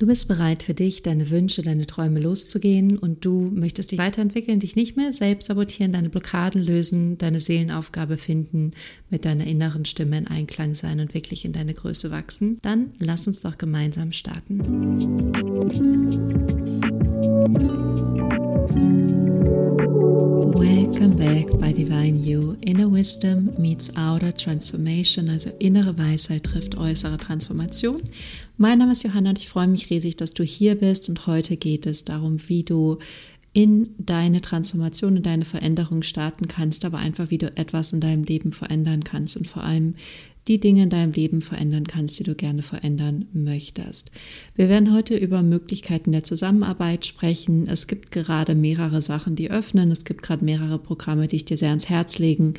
Du bist bereit für dich, deine Wünsche, deine Träume loszugehen und du möchtest dich weiterentwickeln, dich nicht mehr selbst sabotieren, deine Blockaden lösen, deine Seelenaufgabe finden, mit deiner inneren Stimme in Einklang sein und wirklich in deine Größe wachsen. Dann lass uns doch gemeinsam starten. Welcome back bei Divine You. Inner Wisdom meets Outer Transformation, also innere Weisheit trifft äußere Transformation. Mein Name ist Johanna und ich freue mich riesig, dass du hier bist und heute geht es darum, wie du in deine Transformation, in deine Veränderung starten kannst, aber einfach wie du etwas in deinem Leben verändern kannst und vor allem die Dinge in deinem Leben verändern kannst, die du gerne verändern möchtest. Wir werden heute über Möglichkeiten der Zusammenarbeit sprechen. Es gibt gerade mehrere Sachen, die öffnen. Es gibt gerade mehrere Programme, die ich dir sehr ans Herz legen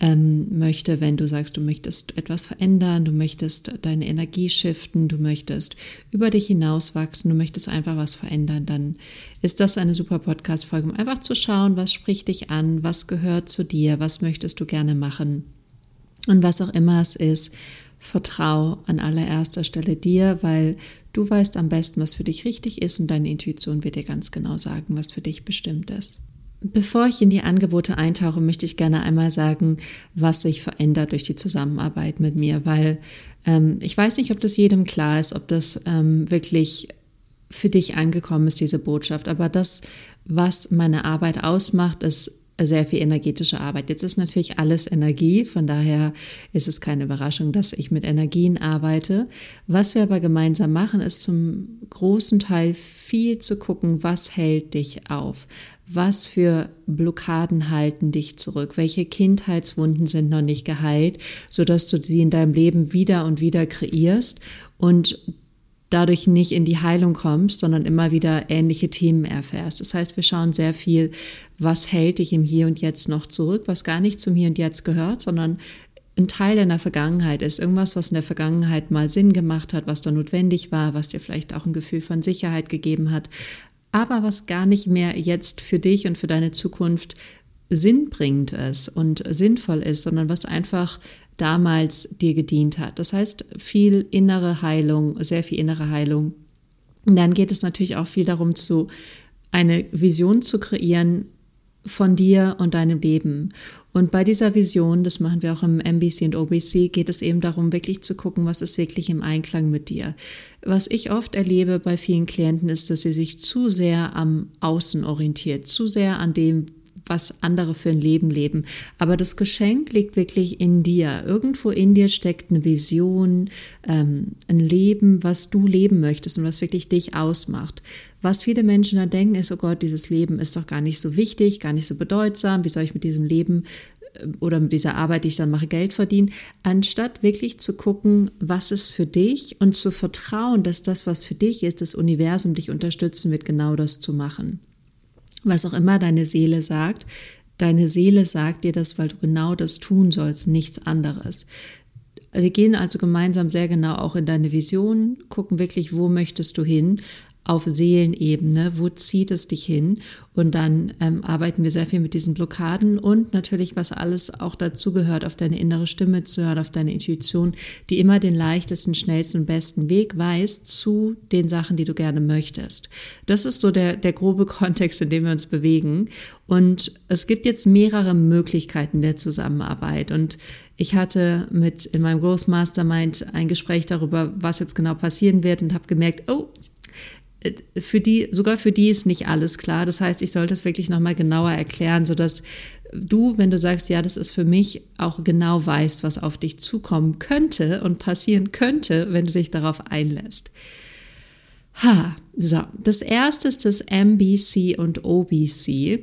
ähm, möchte, wenn du sagst, du möchtest etwas verändern, du möchtest deine Energie shiften, du möchtest über dich hinauswachsen, du möchtest einfach was verändern, dann ist das eine super Podcast-Folge, um einfach zu schauen, was spricht dich an, was gehört zu dir, was möchtest du gerne machen und was auch immer es ist, vertrau an allererster Stelle dir, weil du weißt am besten, was für dich richtig ist und deine Intuition wird dir ganz genau sagen, was für dich bestimmt ist. Bevor ich in die Angebote eintauche, möchte ich gerne einmal sagen, was sich verändert durch die Zusammenarbeit mit mir, weil ähm, ich weiß nicht, ob das jedem klar ist, ob das ähm, wirklich für dich angekommen ist, diese Botschaft. Aber das, was meine Arbeit ausmacht, ist sehr viel energetische Arbeit. Jetzt ist natürlich alles Energie, von daher ist es keine Überraschung, dass ich mit Energien arbeite. Was wir aber gemeinsam machen, ist zum großen Teil viel zu gucken, was hält dich auf? Was für Blockaden halten dich zurück? Welche Kindheitswunden sind noch nicht geheilt, sodass du sie in deinem Leben wieder und wieder kreierst und dadurch nicht in die Heilung kommst, sondern immer wieder ähnliche Themen erfährst. Das heißt, wir schauen sehr viel, was hält dich im Hier und Jetzt noch zurück, was gar nicht zum Hier und Jetzt gehört, sondern ein Teil deiner Vergangenheit ist, irgendwas, was in der Vergangenheit mal Sinn gemacht hat, was da notwendig war, was dir vielleicht auch ein Gefühl von Sicherheit gegeben hat, aber was gar nicht mehr jetzt für dich und für deine Zukunft sinnbringend ist und sinnvoll ist, sondern was einfach damals dir gedient hat. Das heißt, viel innere Heilung, sehr viel innere Heilung. Und dann geht es natürlich auch viel darum, zu eine Vision zu kreieren von dir und deinem Leben. Und bei dieser Vision, das machen wir auch im MBC und OBC, geht es eben darum, wirklich zu gucken, was ist wirklich im Einklang mit dir. Was ich oft erlebe bei vielen Klienten ist, dass sie sich zu sehr am Außen orientiert, zu sehr an dem, was andere für ein Leben leben. Aber das Geschenk liegt wirklich in dir. Irgendwo in dir steckt eine Vision, ähm, ein Leben, was du leben möchtest und was wirklich dich ausmacht. Was viele Menschen da denken, ist, oh Gott, dieses Leben ist doch gar nicht so wichtig, gar nicht so bedeutsam. Wie soll ich mit diesem Leben äh, oder mit dieser Arbeit, die ich dann mache, Geld verdienen, anstatt wirklich zu gucken, was ist für dich und zu vertrauen, dass das, was für dich ist, das Universum dich unterstützen wird, genau das zu machen was auch immer deine Seele sagt, deine Seele sagt dir das, weil du genau das tun sollst, nichts anderes. Wir gehen also gemeinsam sehr genau auch in deine Vision, gucken wirklich, wo möchtest du hin, auf Seelenebene, wo zieht es dich hin? Und dann ähm, arbeiten wir sehr viel mit diesen Blockaden und natürlich, was alles auch dazu gehört, auf deine innere Stimme zu hören, auf deine Intuition, die immer den leichtesten, schnellsten, besten Weg weist zu den Sachen, die du gerne möchtest. Das ist so der, der grobe Kontext, in dem wir uns bewegen. Und es gibt jetzt mehrere Möglichkeiten der Zusammenarbeit. Und ich hatte mit in meinem Growth Mastermind ein Gespräch darüber, was jetzt genau passieren wird und habe gemerkt, oh, für die, sogar für die ist nicht alles klar. Das heißt, ich sollte es wirklich nochmal genauer erklären, sodass du, wenn du sagst, ja, das ist für mich, auch genau weißt, was auf dich zukommen könnte und passieren könnte, wenn du dich darauf einlässt. Ha, so. Das erste ist das MBC und OBC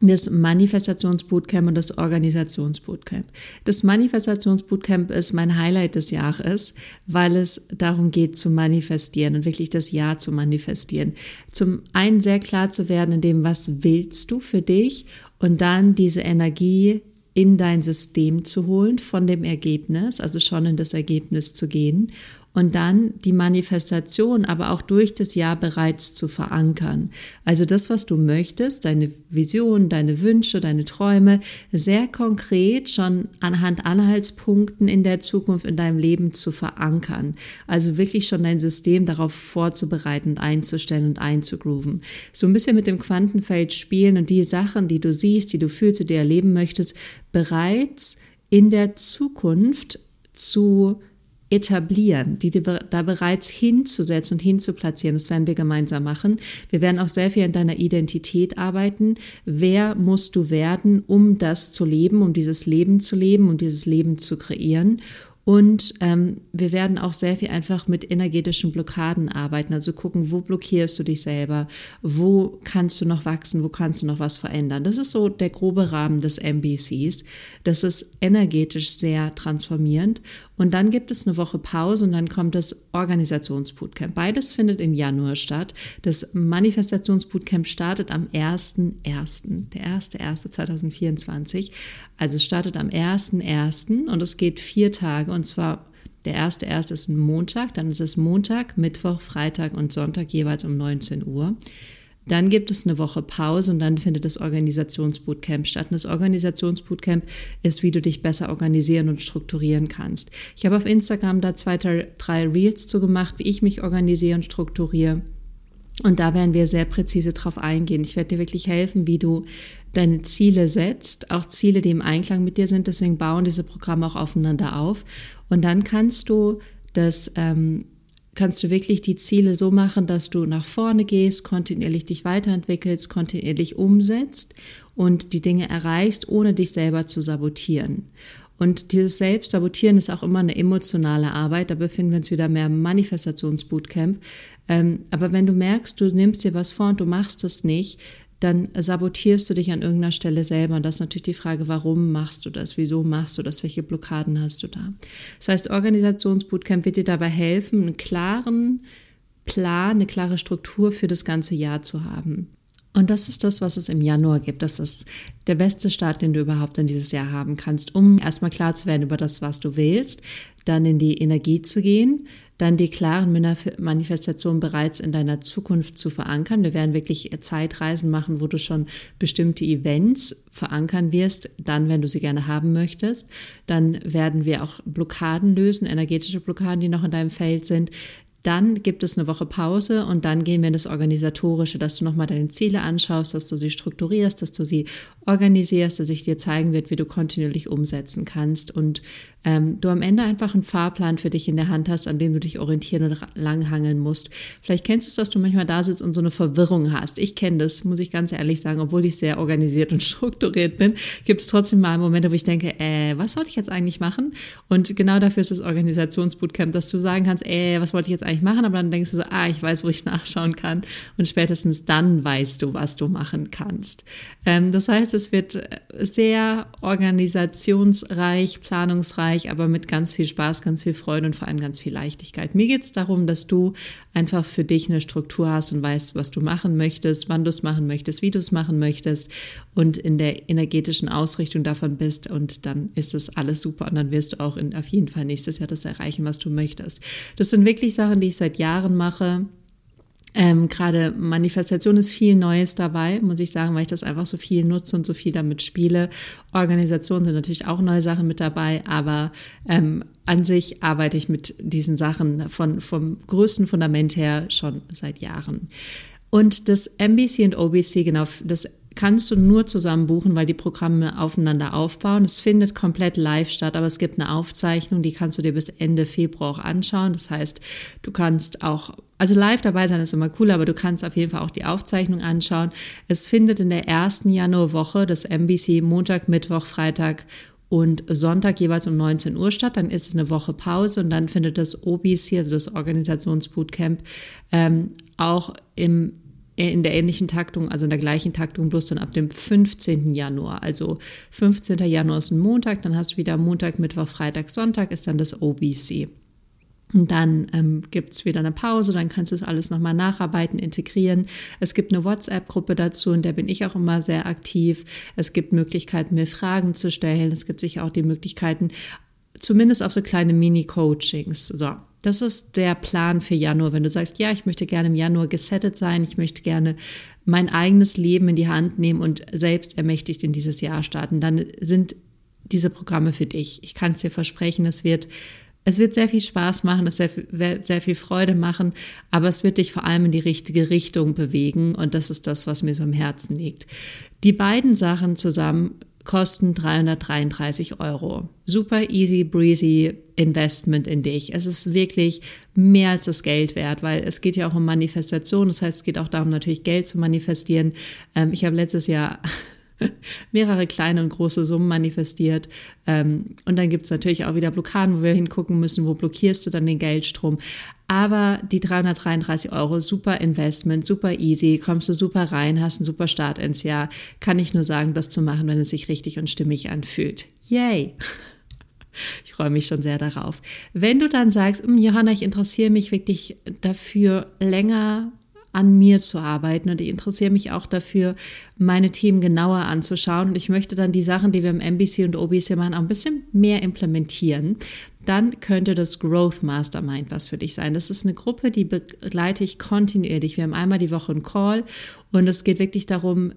das Manifestationsbootcamp und das Organisationsbootcamp. Das Manifestationsbootcamp ist mein Highlight des Jahres, weil es darum geht zu manifestieren und wirklich das Ja zu manifestieren. Zum einen sehr klar zu werden in dem, was willst du für dich und dann diese Energie in dein System zu holen von dem Ergebnis, also schon in das Ergebnis zu gehen und dann die Manifestation aber auch durch das Jahr bereits zu verankern. Also das, was du möchtest, deine Vision, deine Wünsche, deine Träume, sehr konkret schon anhand Anhaltspunkten in der Zukunft in deinem Leben zu verankern. Also wirklich schon dein System darauf vorzubereiten einzustellen und einzugrooven. So ein bisschen mit dem Quantenfeld spielen und die Sachen, die du siehst, die du fühlst, die du erleben möchtest, bereits in der Zukunft zu etablieren, die da bereits hinzusetzen und hinzuplatzieren. Das werden wir gemeinsam machen. Wir werden auch sehr viel an deiner Identität arbeiten. Wer musst du werden, um das zu leben, um dieses Leben zu leben, um dieses Leben zu kreieren? Und ähm, wir werden auch sehr viel einfach mit energetischen Blockaden arbeiten. Also gucken, wo blockierst du dich selber? Wo kannst du noch wachsen? Wo kannst du noch was verändern? Das ist so der grobe Rahmen des MBCs. Das ist energetisch sehr transformierend. Und dann gibt es eine Woche Pause und dann kommt das Organisationsbootcamp. Beides findet im Januar statt. Das Manifestationsbootcamp startet am 1.1., der 1.1.2024. Also es startet am 1.1. und es geht vier Tage und zwar der erste erste ist ein Montag, dann ist es Montag, Mittwoch, Freitag und Sonntag jeweils um 19 Uhr. Dann gibt es eine Woche Pause und dann findet das Organisationsbootcamp statt. Und das Organisationsbootcamp ist, wie du dich besser organisieren und strukturieren kannst. Ich habe auf Instagram da zwei, drei Reels zu gemacht, wie ich mich organisiere und strukturiere. Und da werden wir sehr präzise drauf eingehen. Ich werde dir wirklich helfen, wie du deine Ziele setzt, auch Ziele, die im Einklang mit dir sind. Deswegen bauen diese Programme auch aufeinander auf. Und dann kannst du das ähm, kannst du wirklich die Ziele so machen, dass du nach vorne gehst, kontinuierlich dich weiterentwickelst, kontinuierlich umsetzt und die Dinge erreichst, ohne dich selber zu sabotieren. Und dieses Selbstsabotieren ist auch immer eine emotionale Arbeit. Da befinden wir uns wieder mehr im Manifestationsbootcamp. Ähm, aber wenn du merkst, du nimmst dir was vor und du machst es nicht, dann sabotierst du dich an irgendeiner Stelle selber. Und das ist natürlich die Frage, warum machst du das? Wieso machst du das? Welche Blockaden hast du da? Das heißt, Organisationsbootcamp wird dir dabei helfen, einen klaren Plan, eine klare Struktur für das ganze Jahr zu haben. Und das ist das, was es im Januar gibt. Das ist der beste Start, den du überhaupt in dieses Jahr haben kannst, um erstmal klar zu werden über das, was du willst, dann in die Energie zu gehen, dann die klaren Manifestationen bereits in deiner Zukunft zu verankern. Wir werden wirklich Zeitreisen machen, wo du schon bestimmte Events verankern wirst, dann, wenn du sie gerne haben möchtest. Dann werden wir auch Blockaden lösen, energetische Blockaden, die noch in deinem Feld sind. Dann gibt es eine Woche Pause und dann gehen wir in das Organisatorische, dass du nochmal deine Ziele anschaust, dass du sie strukturierst, dass du sie organisierst, dass ich dir zeigen wird, wie du kontinuierlich umsetzen kannst. Und ähm, du am Ende einfach einen Fahrplan für dich in der Hand hast, an dem du dich orientieren und langhangeln musst. Vielleicht kennst du es, dass du manchmal da sitzt und so eine Verwirrung hast. Ich kenne das, muss ich ganz ehrlich sagen, obwohl ich sehr organisiert und strukturiert bin, gibt es trotzdem mal Momente, wo ich denke, äh, was wollte ich jetzt eigentlich machen? Und genau dafür ist das Organisationsbootcamp, dass du sagen kannst, äh, was wollte ich jetzt eigentlich machen? Aber dann denkst du so, ah, ich weiß, wo ich nachschauen kann. Und spätestens dann weißt du, was du machen kannst. Ähm, das heißt, es wird sehr organisationsreich, planungsreich, Bereich, aber mit ganz viel Spaß, ganz viel Freude und vor allem ganz viel Leichtigkeit. Mir geht es darum, dass du einfach für dich eine Struktur hast und weißt, was du machen möchtest, wann du es machen möchtest, wie du es machen möchtest und in der energetischen Ausrichtung davon bist und dann ist das alles super und dann wirst du auch in, auf jeden Fall nächstes Jahr das erreichen, was du möchtest. Das sind wirklich Sachen, die ich seit Jahren mache ähm, Gerade Manifestation ist viel Neues dabei, muss ich sagen, weil ich das einfach so viel nutze und so viel damit spiele. Organisationen sind natürlich auch neue Sachen mit dabei, aber ähm, an sich arbeite ich mit diesen Sachen von, vom größten Fundament her schon seit Jahren. Und das MBC und OBC, genau, das kannst du nur zusammen buchen, weil die Programme aufeinander aufbauen. Es findet komplett live statt, aber es gibt eine Aufzeichnung, die kannst du dir bis Ende Februar auch anschauen. Das heißt, du kannst auch, also live dabei sein ist immer cool, aber du kannst auf jeden Fall auch die Aufzeichnung anschauen. Es findet in der ersten Januarwoche das MBC Montag, Mittwoch, Freitag und Sonntag jeweils um 19 Uhr statt. Dann ist es eine Woche Pause und dann findet das OBC, also das Organisationsbootcamp, ähm, auch im in der ähnlichen Taktung, also in der gleichen Taktung, bloß dann ab dem 15. Januar. Also 15. Januar ist ein Montag, dann hast du wieder Montag, Mittwoch, Freitag, Sonntag ist dann das OBC. Und dann ähm, gibt es wieder eine Pause, dann kannst du das alles nochmal nacharbeiten, integrieren. Es gibt eine WhatsApp-Gruppe dazu, in der bin ich auch immer sehr aktiv. Es gibt Möglichkeiten, mir Fragen zu stellen. Es gibt sicher auch die Möglichkeiten, zumindest auch so kleine Mini-Coachings. So, Das ist der Plan für Januar. Wenn du sagst, ja, ich möchte gerne im Januar gesettet sein, ich möchte gerne mein eigenes Leben in die Hand nehmen und selbst ermächtigt in dieses Jahr starten, dann sind diese Programme für dich. Ich kann es dir versprechen, es wird es wird sehr viel Spaß machen, es wird sehr viel Freude machen, aber es wird dich vor allem in die richtige Richtung bewegen und das ist das, was mir so am Herzen liegt. Die beiden Sachen zusammen kosten 333 Euro. Super easy breezy Investment in dich. Es ist wirklich mehr als das Geld wert, weil es geht ja auch um Manifestation. Das heißt, es geht auch darum, natürlich Geld zu manifestieren. Ähm, ich habe letztes Jahr mehrere kleine und große Summen manifestiert. Ähm, und dann gibt es natürlich auch wieder Blockaden, wo wir hingucken müssen, wo blockierst du dann den Geldstrom. Aber die 333 Euro, super Investment, super easy, kommst du super rein, hast einen super Start ins Jahr. Kann ich nur sagen, das zu machen, wenn es sich richtig und stimmig anfühlt. Yay! Ich freue mich schon sehr darauf. Wenn du dann sagst, hm, Johanna, ich interessiere mich wirklich dafür, länger an mir zu arbeiten und ich interessiere mich auch dafür, meine Themen genauer anzuschauen und ich möchte dann die Sachen, die wir im MBC und OBC machen, auch ein bisschen mehr implementieren, dann könnte das Growth Mastermind was für dich sein. Das ist eine Gruppe, die begleite ich kontinuierlich. Wir haben einmal die Woche einen Call und es geht wirklich darum,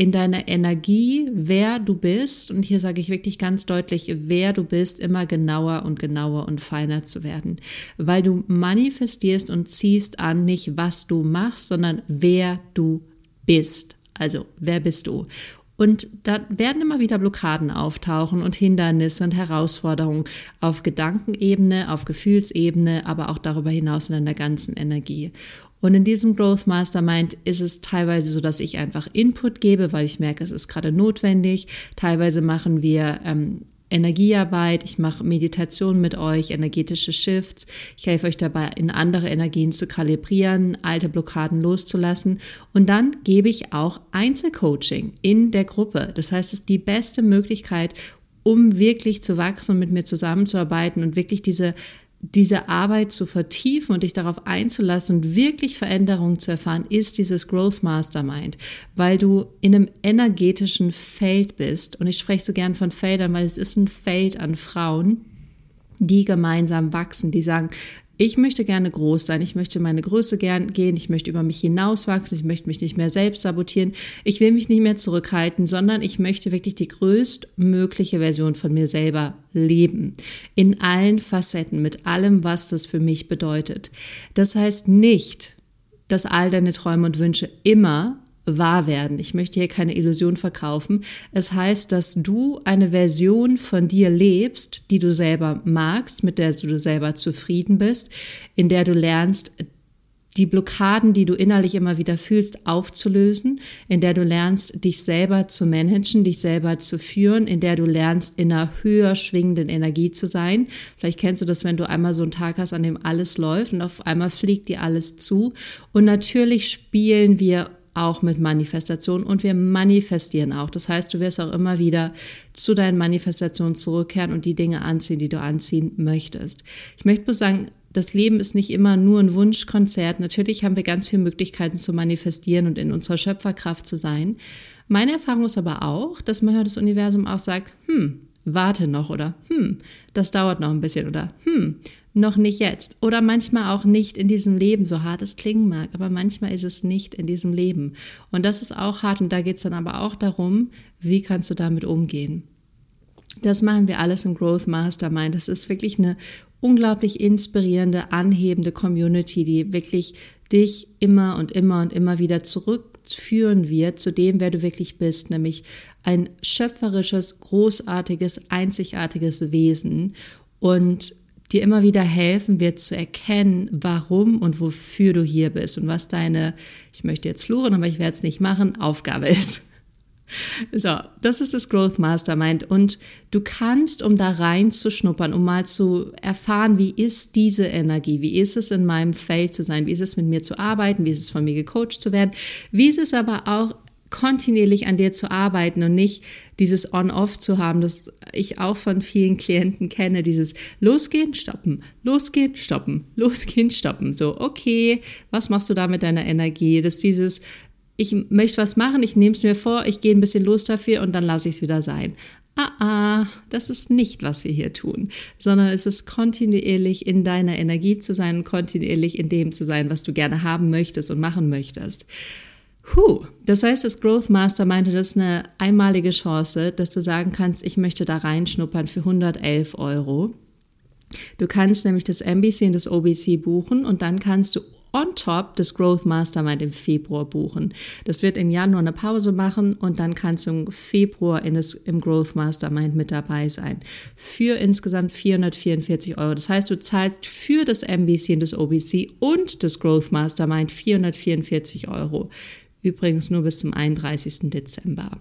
in deiner Energie, wer du bist, und hier sage ich wirklich ganz deutlich, wer du bist, immer genauer und genauer und feiner zu werden. Weil du manifestierst und ziehst an nicht, was du machst, sondern wer du bist. Also, wer bist du? Und da werden immer wieder Blockaden auftauchen und Hindernisse und Herausforderungen auf Gedankenebene, auf Gefühlsebene, aber auch darüber hinaus in deiner ganzen Energie. Und in diesem Growth Mastermind ist es teilweise so, dass ich einfach Input gebe, weil ich merke, es ist gerade notwendig. Teilweise machen wir ähm, Energiearbeit, ich mache Meditation mit euch, energetische Shifts. Ich helfe euch dabei, in andere Energien zu kalibrieren, alte Blockaden loszulassen. Und dann gebe ich auch Einzelcoaching in der Gruppe. Das heißt, es ist die beste Möglichkeit, um wirklich zu wachsen und mit mir zusammenzuarbeiten und wirklich diese diese Arbeit zu vertiefen und dich darauf einzulassen wirklich Veränderungen zu erfahren, ist dieses Growth Mastermind, weil du in einem energetischen Feld bist. Und ich spreche so gern von Feldern, weil es ist ein Feld an Frauen, die gemeinsam wachsen, die sagen, ich möchte gerne groß sein, ich möchte meine Größe gern gehen, ich möchte über mich hinauswachsen, ich möchte mich nicht mehr selbst sabotieren, ich will mich nicht mehr zurückhalten, sondern ich möchte wirklich die größtmögliche Version von mir selber leben. In allen Facetten, mit allem, was das für mich bedeutet. Das heißt nicht, dass all deine Träume und Wünsche immer wahr werden. Ich möchte hier keine Illusion verkaufen. Es heißt, dass du eine Version von dir lebst, die du selber magst, mit der du selber zufrieden bist, in der du lernst, die Blockaden, die du innerlich immer wieder fühlst, aufzulösen, in der du lernst, dich selber zu managen, dich selber zu führen, in der du lernst, in einer höher schwingenden Energie zu sein. Vielleicht kennst du das, wenn du einmal so einen Tag hast, an dem alles läuft und auf einmal fliegt dir alles zu. Und natürlich spielen wir auch mit Manifestation und wir manifestieren auch. Das heißt, du wirst auch immer wieder zu deinen Manifestationen zurückkehren und die Dinge anziehen, die du anziehen möchtest. Ich möchte bloß sagen, das Leben ist nicht immer nur ein Wunschkonzert. Natürlich haben wir ganz viele Möglichkeiten zu manifestieren und in unserer Schöpferkraft zu sein. Meine Erfahrung ist aber auch, dass manchmal das Universum auch sagt, hm, warte noch oder hm, das dauert noch ein bisschen oder hm, noch nicht jetzt. Oder manchmal auch nicht in diesem Leben, so hart es klingen mag, aber manchmal ist es nicht in diesem Leben. Und das ist auch hart und da geht es dann aber auch darum, wie kannst du damit umgehen. Das machen wir alles im Growth Mastermind. Das ist wirklich eine unglaublich inspirierende, anhebende Community, die wirklich dich immer und immer und immer wieder zurückführen wird zu dem, wer du wirklich bist, nämlich ein schöpferisches, großartiges, einzigartiges Wesen. Und dir immer wieder helfen wird zu erkennen, warum und wofür du hier bist und was deine, ich möchte jetzt fluchen, aber ich werde es nicht machen, Aufgabe ist. So, das ist das Growth Mastermind. Und du kannst, um da reinzuschnuppern, um mal zu erfahren, wie ist diese Energie, wie ist es in meinem Feld zu sein, wie ist es mit mir zu arbeiten, wie ist es von mir gecoacht zu werden, wie ist es aber auch kontinuierlich an dir zu arbeiten und nicht dieses On-Off zu haben, das ich auch von vielen Klienten kenne, dieses Losgehen, stoppen, losgehen, stoppen, losgehen, stoppen. So, okay, was machst du da mit deiner Energie? Das ist dieses, ich möchte was machen, ich nehme es mir vor, ich gehe ein bisschen los dafür und dann lasse ich es wieder sein. ah, ah, das ist nicht, was wir hier tun, sondern es ist kontinuierlich in deiner Energie zu sein kontinuierlich in dem zu sein, was du gerne haben möchtest und machen möchtest. Puh, das heißt, das Growth Mastermind das ist eine einmalige Chance, dass du sagen kannst, ich möchte da reinschnuppern für 111 Euro. Du kannst nämlich das MBC und das OBC buchen und dann kannst du on top das Growth Mastermind im Februar buchen. Das wird im Januar eine Pause machen und dann kannst du im Februar in das, im Growth Mastermind mit dabei sein. Für insgesamt 444 Euro. Das heißt, du zahlst für das MBC und das OBC und das Growth Mastermind 444 Euro. Übrigens nur bis zum 31. Dezember.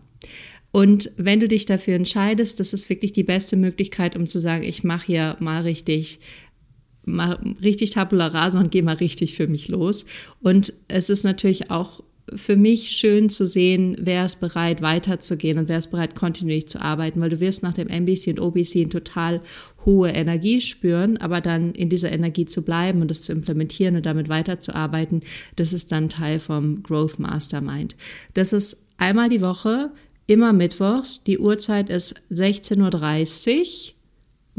Und wenn du dich dafür entscheidest, das ist wirklich die beste Möglichkeit, um zu sagen, ich mache hier mal richtig mal richtig Tabula rasa und gehe mal richtig für mich los. Und es ist natürlich auch für mich schön zu sehen, wer ist bereit weiterzugehen und wer ist bereit kontinuierlich zu arbeiten, weil du wirst nach dem MBC und OBC eine total hohe Energie spüren, aber dann in dieser Energie zu bleiben und es zu implementieren und damit weiterzuarbeiten, das ist dann Teil vom Growth Mastermind. Das ist einmal die Woche, immer mittwochs, die Uhrzeit ist 16.30 Uhr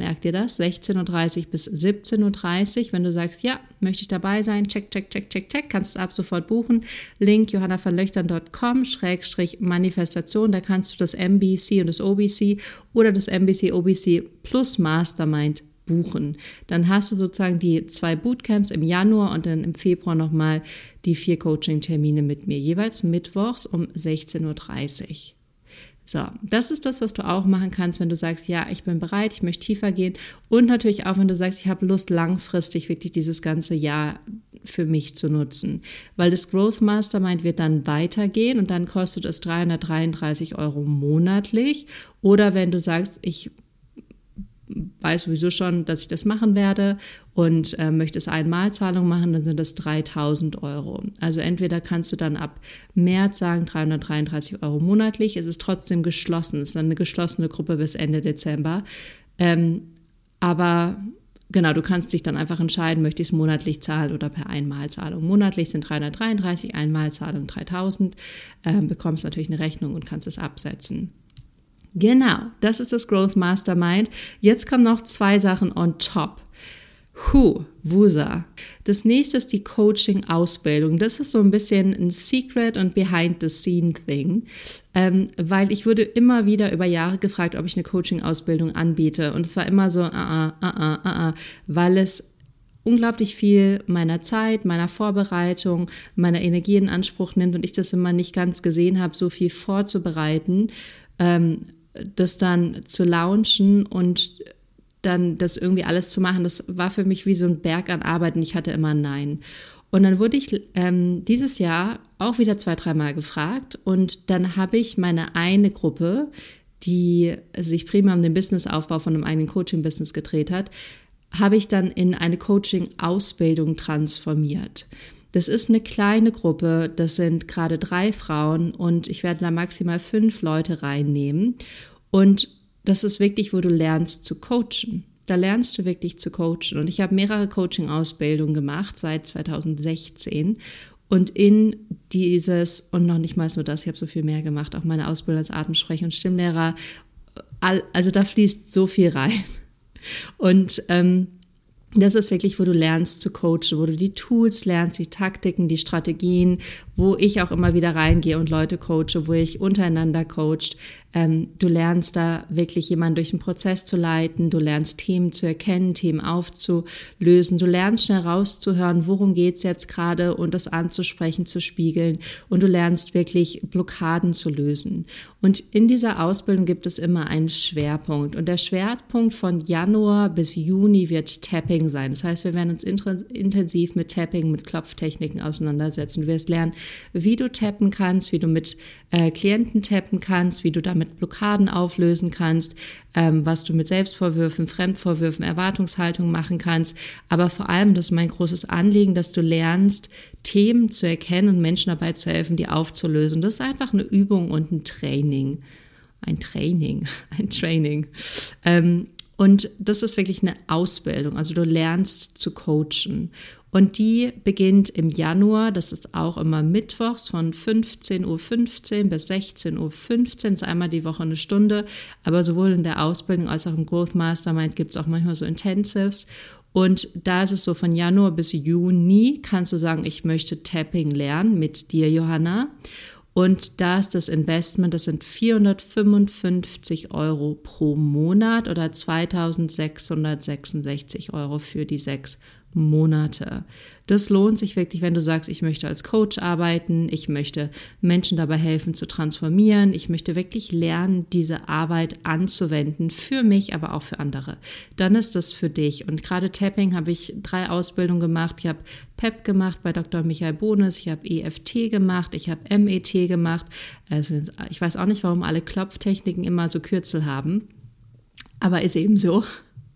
Merkt ihr das? 16.30 Uhr bis 17.30 Uhr. Wenn du sagst, ja, möchte ich dabei sein, check, check, check, check, check, kannst du es ab sofort buchen. Link johannaverlöchtern.com, Schrägstrich Manifestation. Da kannst du das MBC und das OBC oder das MBC, OBC plus Mastermind buchen. Dann hast du sozusagen die zwei Bootcamps im Januar und dann im Februar nochmal die vier Coaching-Termine mit mir, jeweils mittwochs um 16.30 Uhr. So, das ist das, was du auch machen kannst, wenn du sagst, ja, ich bin bereit, ich möchte tiefer gehen. Und natürlich auch, wenn du sagst, ich habe Lust, langfristig wirklich dieses ganze Jahr für mich zu nutzen. Weil das Growth Mastermind wird dann weitergehen und dann kostet es 333 Euro monatlich. Oder wenn du sagst, ich weiß sowieso schon, dass ich das machen werde und äh, möchtest Einmalzahlung machen, dann sind das 3000 Euro. Also entweder kannst du dann ab März sagen 333 Euro monatlich, es ist trotzdem geschlossen, es ist dann eine geschlossene Gruppe bis Ende Dezember. Ähm, aber genau, du kannst dich dann einfach entscheiden, möchte ich es monatlich zahlen oder per Einmalzahlung. Monatlich sind 333, Einmalzahlung 3000, ähm, bekommst natürlich eine Rechnung und kannst es absetzen. Genau, das ist das Growth Mastermind. Jetzt kommen noch zwei Sachen on top. Hu, Wusa. Das nächste ist die Coaching-Ausbildung. Das ist so ein bisschen ein Secret und Behind-the-Scene-Thing, ähm, weil ich wurde immer wieder über Jahre gefragt, ob ich eine Coaching-Ausbildung anbiete. Und es war immer so, ah, ah, ah, ah, ah, ah weil es unglaublich viel meiner Zeit, meiner Vorbereitung, meiner Energie in Anspruch nimmt und ich das immer nicht ganz gesehen habe, so viel vorzubereiten. Ähm, das dann zu launchen und dann das irgendwie alles zu machen, das war für mich wie so ein Berg an Arbeit und ich hatte immer Nein. Und dann wurde ich ähm, dieses Jahr auch wieder zwei, dreimal gefragt und dann habe ich meine eine Gruppe, die sich prima um den Businessaufbau von einem eigenen Coaching-Business gedreht hat, habe ich dann in eine Coaching-Ausbildung transformiert. Das ist eine kleine Gruppe, das sind gerade drei Frauen und ich werde da maximal fünf Leute reinnehmen. Und das ist wirklich, wo du lernst zu coachen. Da lernst du wirklich zu coachen. Und ich habe mehrere Coaching-Ausbildungen gemacht seit 2016. Und in dieses, und noch nicht mal nur das, ich habe so viel mehr gemacht, auch meine Ausbildung als Atemsprecher und Stimmlehrer, also da fließt so viel rein. Und ähm, das ist wirklich, wo du lernst zu coachen, wo du die Tools lernst, die Taktiken, die Strategien, wo ich auch immer wieder reingehe und Leute coache, wo ich untereinander coacht, du lernst da wirklich jemanden durch den Prozess zu leiten, du lernst Themen zu erkennen, Themen aufzulösen, du lernst schnell rauszuhören, worum geht's jetzt gerade und das anzusprechen, zu spiegeln und du lernst wirklich Blockaden zu lösen. Und in dieser Ausbildung gibt es immer einen Schwerpunkt und der Schwerpunkt von Januar bis Juni wird Tapping sein. Das heißt, wir werden uns intensiv mit Tapping, mit Klopftechniken auseinandersetzen. Du wirst lernen, wie du tappen kannst, wie du mit äh, Klienten tappen kannst, wie du damit Blockaden auflösen kannst, ähm, was du mit Selbstvorwürfen, Fremdvorwürfen, Erwartungshaltung machen kannst. Aber vor allem, das ist mein großes Anliegen, dass du lernst, Themen zu erkennen und Menschen dabei zu helfen, die aufzulösen. Das ist einfach eine Übung und ein Training. Ein Training, ein Training. Ähm, Und das ist wirklich eine Ausbildung. Also du lernst zu coachen. Und die beginnt im Januar, das ist auch immer mittwochs von 15.15 Uhr bis 16.15 Uhr, ist einmal die Woche eine Stunde, aber sowohl in der Ausbildung als auch im Growth Mastermind gibt es auch manchmal so Intensives. Und da ist es so, von Januar bis Juni kannst du sagen, ich möchte Tapping lernen mit dir, Johanna. Und da ist das Investment, das sind 455 Euro pro Monat oder 2666 Euro für die sechs Monate. Das lohnt sich wirklich, wenn du sagst, ich möchte als Coach arbeiten, ich möchte Menschen dabei helfen zu transformieren, ich möchte wirklich lernen, diese Arbeit anzuwenden, für mich, aber auch für andere. Dann ist das für dich. Und gerade Tapping habe ich drei Ausbildungen gemacht. Ich habe PEP gemacht bei Dr. Michael Bohnes, ich habe EFT gemacht, ich habe MET gemacht. Also ich weiß auch nicht, warum alle Klopftechniken immer so Kürzel haben, aber ist eben so.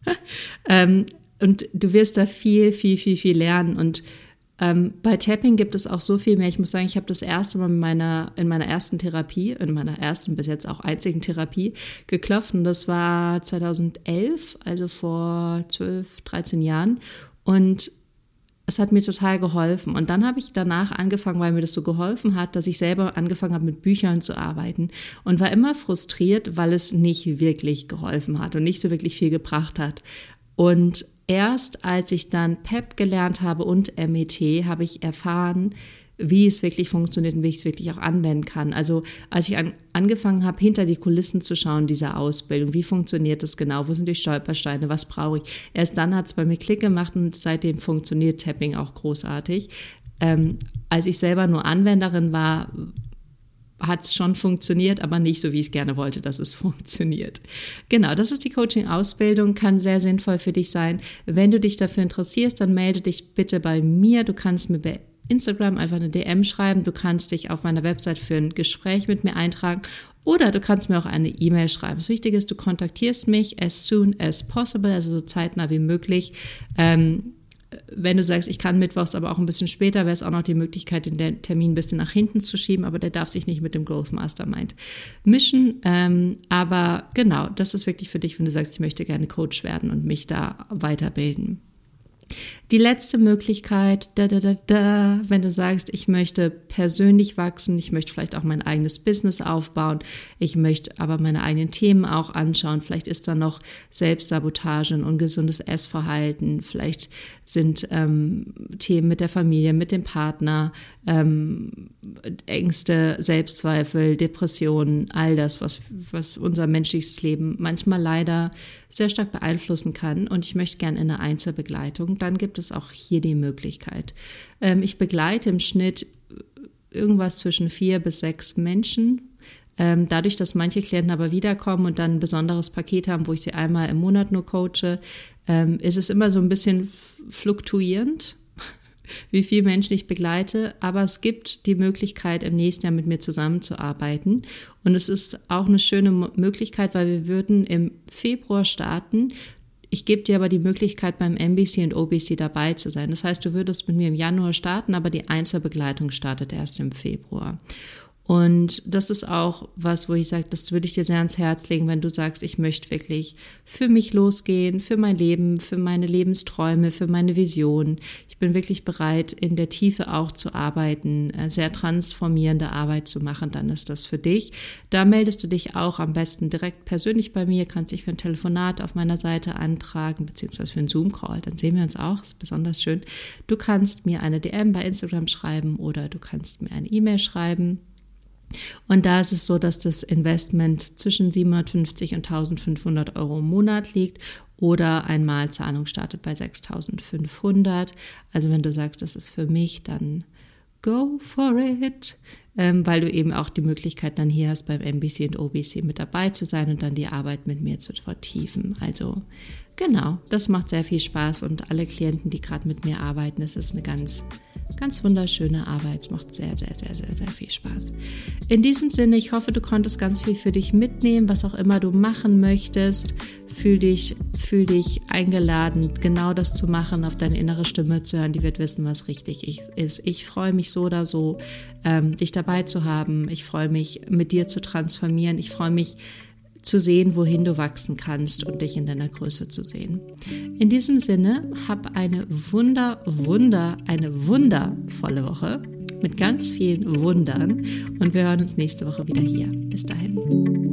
ähm, und du wirst da viel, viel, viel, viel lernen. Und ähm, bei Tapping gibt es auch so viel mehr. Ich muss sagen, ich habe das erste Mal in meiner, in meiner ersten Therapie, in meiner ersten bis jetzt auch einzigen Therapie geklopft. Und das war 2011, also vor 12, 13 Jahren. Und es hat mir total geholfen. Und dann habe ich danach angefangen, weil mir das so geholfen hat, dass ich selber angefangen habe, mit Büchern zu arbeiten und war immer frustriert, weil es nicht wirklich geholfen hat und nicht so wirklich viel gebracht hat. Und erst als ich dann PEP gelernt habe und MET, habe ich erfahren, wie es wirklich funktioniert und wie ich es wirklich auch anwenden kann. Also als ich an, angefangen habe, hinter die Kulissen zu schauen dieser Ausbildung, wie funktioniert das genau, wo sind die Stolpersteine, was brauche ich, erst dann hat es bei mir Klick gemacht und seitdem funktioniert Tapping auch großartig. Ähm, als ich selber nur Anwenderin war, hat es schon funktioniert, aber nicht so, wie ich es gerne wollte, dass es funktioniert. Genau, das ist die Coaching-Ausbildung, kann sehr sinnvoll für dich sein. Wenn du dich dafür interessierst, dann melde dich bitte bei mir. Du kannst mir bei Instagram einfach eine DM schreiben. Du kannst dich auf meiner Website für ein Gespräch mit mir eintragen oder du kannst mir auch eine E-Mail schreiben. Das Wichtige ist, du kontaktierst mich as soon as possible, also so zeitnah wie möglich. Ähm, wenn du sagst, ich kann mittwochs, aber auch ein bisschen später, wäre es auch noch die Möglichkeit, den Termin ein bisschen nach hinten zu schieben, aber der darf sich nicht mit dem Growth Mastermind mischen. Ähm, aber genau, das ist wirklich für dich, wenn du sagst, ich möchte gerne Coach werden und mich da weiterbilden. Die letzte Möglichkeit, da, da, da, da, wenn du sagst, ich möchte persönlich wachsen, ich möchte vielleicht auch mein eigenes Business aufbauen, ich möchte aber meine eigenen Themen auch anschauen, vielleicht ist da noch Selbstsabotage, ein ungesundes Essverhalten, vielleicht sind ähm, Themen mit der Familie, mit dem Partner, ähm, Ängste, Selbstzweifel, Depressionen, all das, was, was unser menschliches Leben manchmal leider sehr stark beeinflussen kann. Und ich möchte gerne in eine Einzelbegleitung. Dann gibt es auch hier die Möglichkeit. Ähm, ich begleite im Schnitt irgendwas zwischen vier bis sechs Menschen ähm, dadurch, dass manche Klienten aber wiederkommen und dann ein besonderes Paket haben, wo ich sie einmal im Monat nur coache, ähm, ist es immer so ein bisschen fluktuierend, wie viele Menschen ich begleite. Aber es gibt die Möglichkeit, im nächsten Jahr mit mir zusammenzuarbeiten. Und es ist auch eine schöne Möglichkeit, weil wir würden im Februar starten. Ich gebe dir aber die Möglichkeit, beim MBC und OBC dabei zu sein. Das heißt, du würdest mit mir im Januar starten, aber die Einzelbegleitung startet erst im Februar. Und das ist auch was, wo ich sage, das würde ich dir sehr ans Herz legen, wenn du sagst, ich möchte wirklich für mich losgehen, für mein Leben, für meine Lebensträume, für meine Vision. Ich bin wirklich bereit, in der Tiefe auch zu arbeiten, äh, sehr transformierende Arbeit zu machen, dann ist das für dich. Da meldest du dich auch am besten direkt persönlich bei mir, kannst dich für ein Telefonat auf meiner Seite antragen, beziehungsweise für einen Zoom-Call, dann sehen wir uns auch, ist besonders schön. Du kannst mir eine DM bei Instagram schreiben oder du kannst mir eine E-Mail schreiben. Und da ist es so, dass das Investment zwischen 750 und 1500 Euro im Monat liegt oder ein Malzahlung startet bei 6500. Also wenn du sagst, das ist für mich, dann go for it, ähm, weil du eben auch die Möglichkeit dann hier hast, beim MBC und OBC mit dabei zu sein und dann die Arbeit mit mir zu vertiefen. Also genau, das macht sehr viel Spaß und alle Klienten, die gerade mit mir arbeiten, es ist eine ganz Ganz wunderschöne Arbeit. Es macht sehr, sehr, sehr, sehr, sehr viel Spaß. In diesem Sinne, ich hoffe, du konntest ganz viel für dich mitnehmen, was auch immer du machen möchtest. Fühl dich, fühl dich eingeladen, genau das zu machen, auf deine innere Stimme zu hören. Die wird wissen, was richtig ist. Ich freue mich so oder so, ähm, dich dabei zu haben. Ich freue mich, mit dir zu transformieren. Ich freue mich, zu sehen, wohin du wachsen kannst und dich in deiner Größe zu sehen. In diesem Sinne, hab eine wunder, wunder, eine wundervolle Woche mit ganz vielen Wundern und wir hören uns nächste Woche wieder hier. Bis dahin.